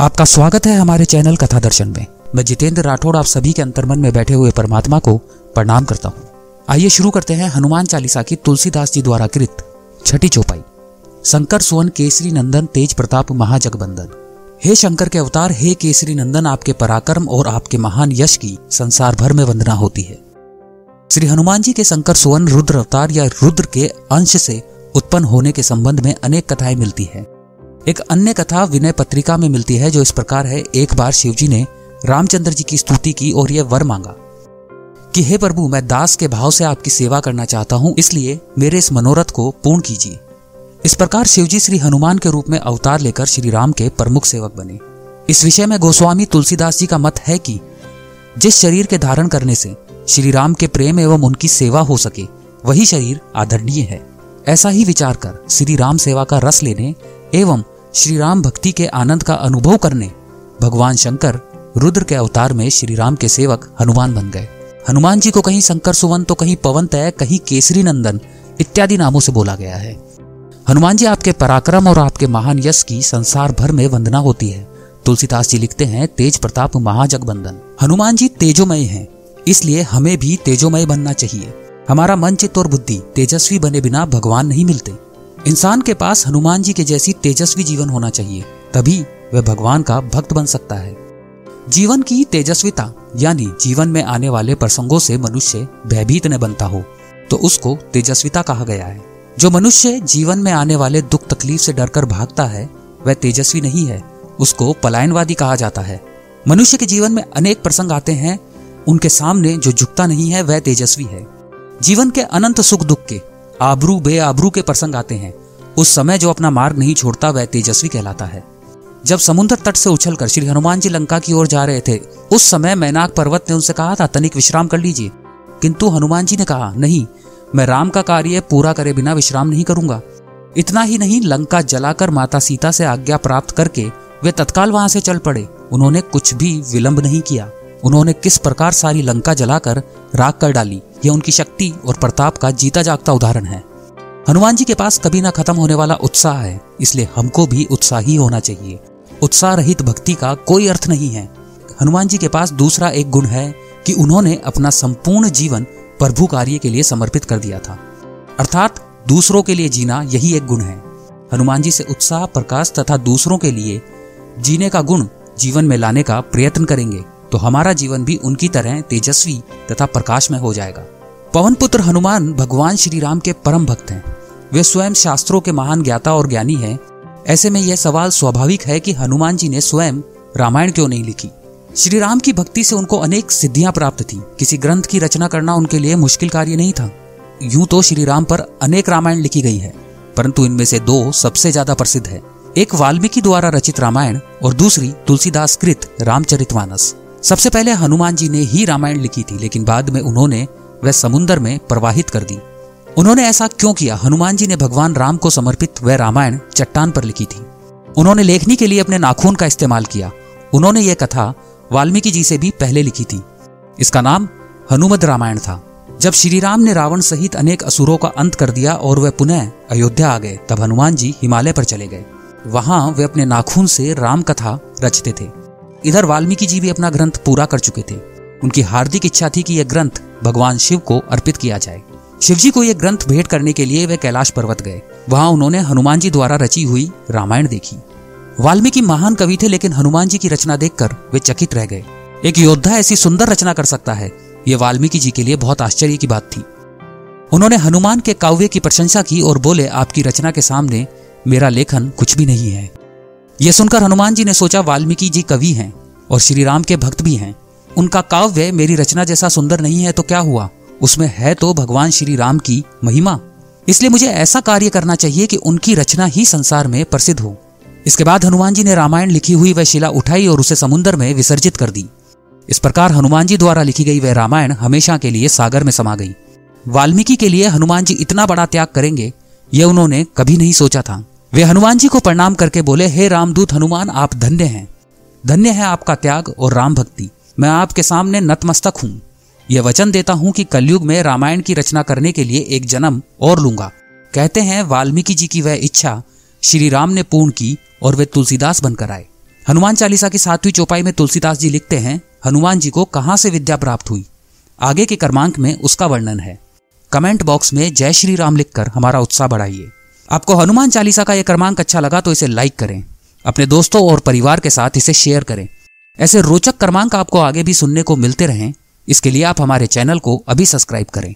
आपका स्वागत है हमारे चैनल कथा दर्शन में। मैं जितेंद्र राठौड़ आप सभी के अंतर्मन में बैठे हुए परमात्मा को प्रणाम करता हूँ। आइए शुरू करते हैं हनुमान चालीसा की तुलसीदास जी द्वारा कृत छठी चौपाई। शंकर सुवन केसरी नंदन तेज प्रताप महाजगबंदन। हे शंकर के अवतार, हे केसरी नंदन, आपके पराक्रम और आपके महान यश की संसार भर में वंदना होती है। श्री हनुमान जी के शंकर सुवन रुद्र अवतार या रुद्र के अंश से उत्पन्न होने के संबंध में अनेक कथाएँ मिलती है। एक अन्य कथा विनय पत्रिका में मिलती है, जो इस प्रकार है। एक बार शिवजी ने रामचंद्र जी की स्तुति की और यह वर मांगा। कि हे प्रभु, मैं दास के भाव से आपकी सेवा करना चाहता हूँ, इसलिए मेरे इस मनोरथ को पूर्ण कीजिए। इस प्रकार शिवजी श्री हनुमान के रूप में अवतार लेकर श्री राम के प्रमुख सेवक बने। इस विषय में गोस्वामी तुलसीदास जी का मत है कि जिस शरीर के धारण करने से श्री राम के प्रेम एवं उनकी सेवा हो सके, वही शरीर आदरणीय है। ऐसा ही विचार कर श्री राम सेवा का रस लेने एवं श्री राम भक्ति के आनंद का अनुभव करने भगवान शंकर रुद्र के अवतार में श्री राम के सेवक हनुमान बन गए। हनुमान जी को कहीं शंकर सुवन तो कहीं पवन तय, कहीं केसरी नंदन इत्यादि नामों से बोला गया है। हनुमान जी आपके पराक्रम और आपके महान यश की संसार भर में वंदना होती है। तुलसीदास जी लिखते हैं, तेज प्रताप महाजगबंदन। हनुमान जी तेजोमय हैं, इसलिए हमें भी तेजोमय बनना चाहिए। हमारा मन, चित्त और बुद्धि तेजस्वी बने बिना भगवान नहीं मिलते। इंसान के पास हनुमान जी के जैसी तेजस्वी जीवन होना चाहिए, तभी वह भगवान का भक्त बन सकता है। जीवन की तेजस्विता, यानी जीवन में आने वाले प्रसंगों से मनुष्य भयभीत न बनता हो तो उसको तेजस्विता कहा गया है। जो मनुष्य जीवन में आने वाले दुख तकलीफ़ से डरकर भागता है, वह तेजस्वी नहीं है, उसको पलायनवादी कहा जाता है। मनुष्य के जीवन में अनेक प्रसंग आते हैं, उनके सामने जो झुकता नहीं है, वह तेजस्वी है। जीवन के अनंत सुख दुख के आबरू बे आबरू के प्रसंग आते हैं। उस समय जो अपना मार्ग नहीं छोड़ता, वह तेजस्वी कहलाता है। जब समुद्र तट से उछलकर श्री हनुमान जी लंका की ओर जा रहे थे, उस समय मैनाक पर्वत ने उनसे कहा था, तनिक विश्राम कर लीजिए। किंतु हनुमान जी ने कहा, नहीं, मैं राम का कार्य पूरा करे बिना विश्राम नहीं करूँगा। इतना ही नहीं, लंका जलाकर माता सीता से आज्ञा प्राप्त करके वे तत्काल वहाँ से चल पड़े। उन्होंने कुछ भी विलंब नहीं किया। उन्होंने किस प्रकार सारी लंका जलाकर राख कर डाली। यह उनकी शक्ति और प्रताप का जीता जागता उदाहरण है। हनुमान जी के पास कभी ना खत्म होने वाला उत्साह है, इसलिए हमको भी उत्साही होना चाहिए। उत्साह रहित भक्ति का कोई अर्थ नहीं है। हनुमान जी के पास दूसरा एक गुण है कि उन्होंने अपना संपूर्ण जीवन प्रभु कार्य के लिए समर्पित कर दिया था। अर्थात दूसरों के लिए जीना यही एक गुण है। हनुमान जी से उत्साह, प्रकाश तथा दूसरों के लिए जीने का गुण जीवन में लाने का प्रयत्न करेंगे। तो हमारा जीवन भी उनकी तरह तेजस्वी तथा प्रकाश में हो जाएगा। पवन पुत्र हनुमान भगवान श्री राम के परम भक्त हैं। वे स्वयं शास्त्रों के महान ज्ञाता और ज्ञानी हैं। ऐसे में यह सवाल स्वाभाविक है कि हनुमान जी ने स्वयं रामायण क्यों नहीं लिखी? श्री राम की भक्ति से उनको अनेक सिद्धियाँ प्राप्त थी। किसी ग्रंथ की रचना करना उनके लिए मुश्किल कार्य नहीं था। यूँ तो श्री राम पर अनेक रामायण लिखी गई है, परंतु इनमें से दो सबसे ज़्यादा प्रसिद्ध है। एक वाल्मीकि द्वारा रचित रामायण और दूसरी तुलसीदास कृत रामचरितमानस। सबसे पहले हनुमान जी ने ही रामायण लिखी थी, लेकिन बाद में उन्होंने वह समुन्दर में प्रवाहित कर दी। उन्होंने ऐसा क्यों किया? हनुमान जी ने भगवान राम को समर्पित वह रामायण चट्टान पर लिखी थी। उन्होंने लेखनी के लिए अपने नाखून का इस्तेमाल किया। उन्होंने यह कथा वाल्मीकि जी से भी पहले लिखी थी। इसका नाम हनुमद रामायण था। जब श्री राम ने रावण सहित अनेक असुरों का अंत कर दिया और वह पुनः अयोध्या आ गए, तब हनुमान जी हिमालय पर चले गए। वहाँ वे अपने नाखून से राम कथा रचते थे। इधर वाल्मीकि जी भी अपना ग्रंथ पूरा कर चुके थे। उनकी हार्दिक इच्छा थी कि यह ग्रंथ भगवान शिव को अर्पित किया जाए। शिवजी को यह ग्रंथ भेंट करने के लिए वे कैलाश पर्वत गए। वहाँ उन्होंने हनुमान जी द्वारा रची हुई रामायण देखी। वाल्मीकि महान कवि थे, लेकिन हनुमान जी की रचना देखकर वे चकित रह गए। एक योद्धा ऐसी सुंदर रचना कर सकता है, ये वाल्मीकि जी के लिए बहुत आश्चर्य की बात थी। उन्होंने हनुमान के काव्य की प्रशंसा की और बोले, आपकी रचना के सामने मेरा लेखन कुछ भी नहीं है। यह सुनकर हनुमान जी ने सोचा, वाल्मीकि जी कवि हैं। और श्री राम के भक्त भी हैं। उनका काव्य मेरी रचना जैसा सुंदर नहीं है तो क्या हुआ? उसमें है तो भगवान श्री राम की महिमा। इसलिए मुझे ऐसा कार्य करना चाहिए कि उनकी रचना ही संसार में प्रसिद्ध हो। इसके बाद हनुमान जी ने रामायण लिखी हुई वह शिला उठाई और उसे समुद्र में विसर्जित कर दी। इस प्रकार हनुमान जी द्वारा लिखी गई वह रामायण हमेशा के लिए सागर में समा गई। वाल्मीकि के लिए हनुमान जी इतना बड़ा त्याग करेंगे, यह उन्होंने कभी नहीं सोचा था। वे हनुमान जी को प्रणाम करके बोले, हे रामदूत, हनुमान, आप धन्य हैं। धन्य है आपका त्याग और राम भक्ति। मैं आपके सामने नतमस्तक हूँ। यह वचन देता हूँ कि कलयुग में रामायण की रचना करने के लिए एक जन्म और लूँगा। कहते हैं, वाल्मीकि जी की वह इच्छा श्री राम ने पूर्ण की और वे तुलसीदास बनकर आए। हनुमान चालीसा की सातवीं चौपाई में तुलसीदास जी लिखते हैं, हनुमान जी को कहाँ से विद्या प्राप्त हुई? आगे के क्रमांक में उसका वर्णन है। कमेंट बॉक्स में जय श्री राम लिखकर हमारा उत्साह बढ़ाइए। आपको हनुमान चालीसा का यह क्रमांक अच्छा लगा तो इसे लाइक करें। अपने दोस्तों और परिवार के साथ इसे शेयर करें। ऐसे रोचक क्रमांक आपको आगे भी सुनने को मिलते रहें। इसके लिए आप हमारे चैनल को अभी सब्सक्राइब करें।